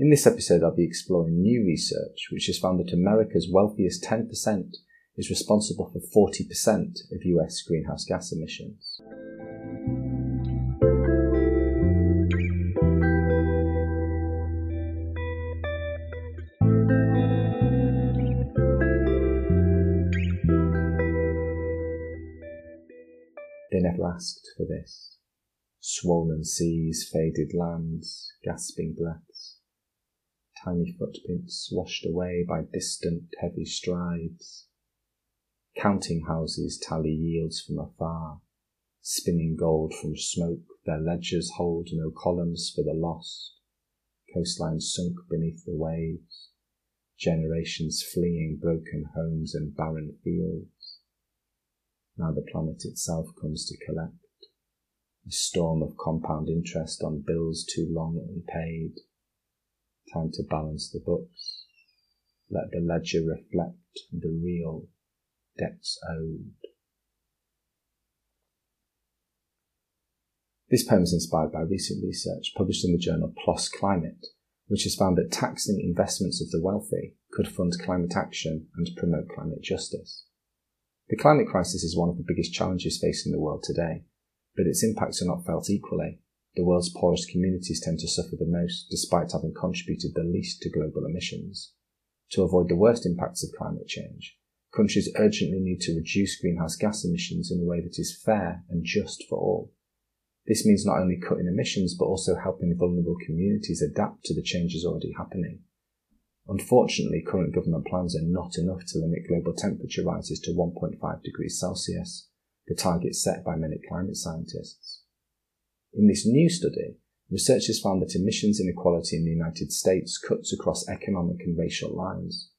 In this episode, I'll be exploring new research which has found that America's wealthiest 10% is responsible for 40% of US greenhouse gas emissions. They never asked for this. Swollen seas, faded lands, gasping breaths tiny footprints washed away by distant heavy strides. Counting houses tally yields from afar, spinning gold from smoke, their ledgers hold no columns for the lost, coastlines sunk beneath the waves, generations fleeing broken homes and barren fields. Now the planet itself comes to collect, a storm of compound interest on bills too long unpaid, Time to balance the books. Let the ledger reflect the real debts owed. This poem is inspired by recent research published in the journal PLOS Climate, which has found that taxing investments of the wealthy could fund climate action and promote climate justice. The climate crisis is one of the biggest challenges facing the world today, but its impacts are not felt equally the world's poorest communities tend to suffer the most, despite having contributed the least to global emissions. To avoid the worst impacts of climate change, countries urgently need to reduce greenhouse gas emissions in a way that is fair and just for all. This means not only cutting emissions, but also helping vulnerable communities adapt to the changes already happening. Unfortunately, current government plans are not enough to limit global temperature rises to 1.5 degrees Celsius, the target set by many climate scientists. In this new study, researchers found that emissions inequality in the United States cuts across economic and racial lines.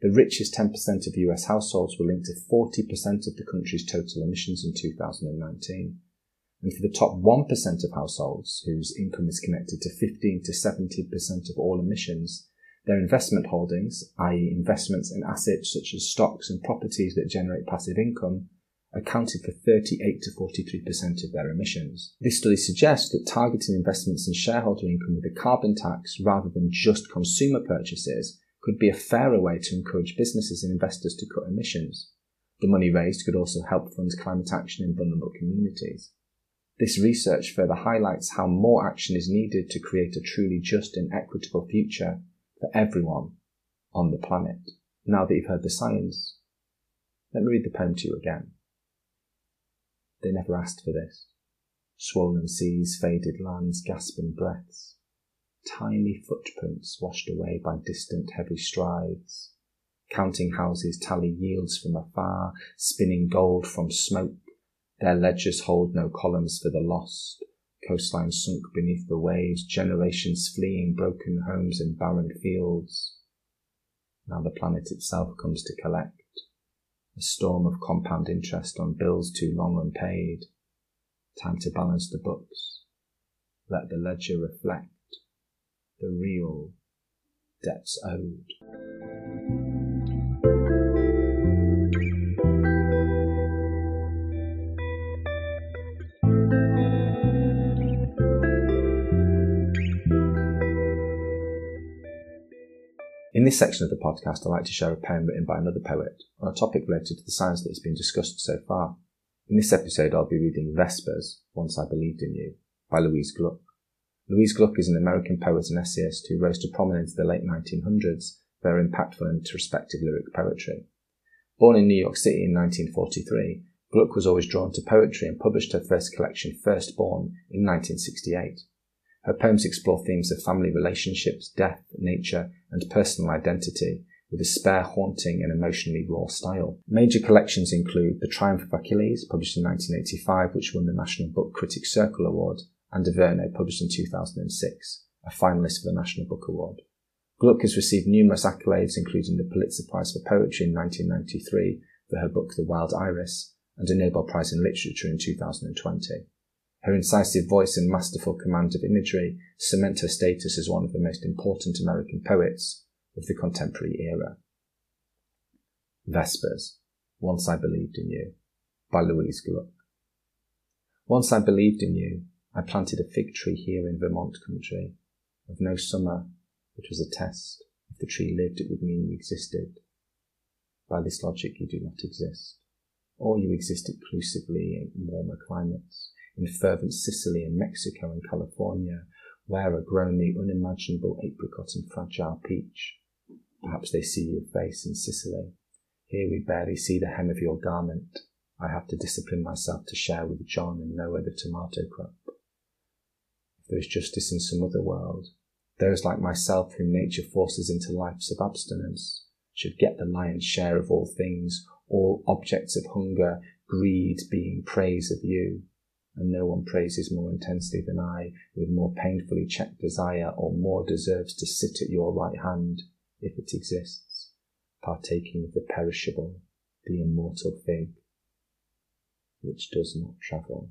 The richest 10% of US households were linked to 40% of the country's total emissions in 2019. And for the top 1% of households whose income is connected to 15 to 70% of all emissions, their investment holdings, i.e., investments in assets such as stocks and properties that generate passive income, accounted for 38 to 43% of their emissions. This study suggests that targeting investments in shareholder income with a carbon tax rather than just consumer purchases could be a fairer way to encourage businesses and investors to cut emissions. The money raised could also help fund climate action in vulnerable communities. This research further highlights how more action is needed to create a truly just and equitable future for everyone on the planet. Now that you've heard the science, let me read the poem to you again. They never asked for this. Swollen seas, faded lands, gasping breaths. Tiny footprints washed away by distant heavy strides. Counting houses tally yields from afar, spinning gold from smoke. Their ledgers hold no columns for the lost. Coastlines sunk beneath the waves, generations fleeing broken homes and barren fields. Now the planet itself comes to collect a storm of compound interest on bills too long unpaid. Time to balance the books. Let the ledger reflect the real debts owed. In this section of the podcast, I like to share a poem written by another poet on a topic related to the science that has been discussed so far. In this episode, I'll be reading Vespers, Once I Believed in You, by Louise Gluck. Louise Gluck is an American poet and essayist who rose to prominence in the late 1900s for her impactful and introspective lyric poetry. Born in New York City in 1943, Gluck was always drawn to poetry and published her first collection, Firstborn, in 1968. Her poems explore themes of family relationships, death, nature, and personal identity, with a spare, haunting, and emotionally raw style. Major collections include The Triumph of Achilles, published in 1985, which won the National Book Critics Circle Award, and Averno, published in 2006, a finalist for the National Book Award. Gluck has received numerous accolades, including the Pulitzer Prize for Poetry in 1993 for her book The Wild Iris, and a Nobel Prize in Literature in 2020. Her incisive voice and masterful command of imagery cement her status as one of the most important American poets of the contemporary era. Vespers, Once I Believed in You, by Louise Gluck. Once I believed in you, I planted a fig tree here in Vermont country. Of no summer, it was a test. If the tree lived, it would mean you existed. By this logic, you do not exist. Or you exist exclusively in warmer climates, in fervent Sicily and Mexico and California, where are grown the unimaginable apricot and fragile peach. Perhaps they see your face in Sicily. Here we barely see the hem of your garment. I have to discipline myself to share with John and Noah the tomato crop. If there is justice in some other world, those like myself whom nature forces into lives of abstinence should get the lion's share of all things, all objects of hunger, greed being praise of you and no one praises more intensely than I, with more painfully checked desire, or more deserves to sit at your right hand, if it exists, partaking of the perishable, the immortal fig, which does not travel.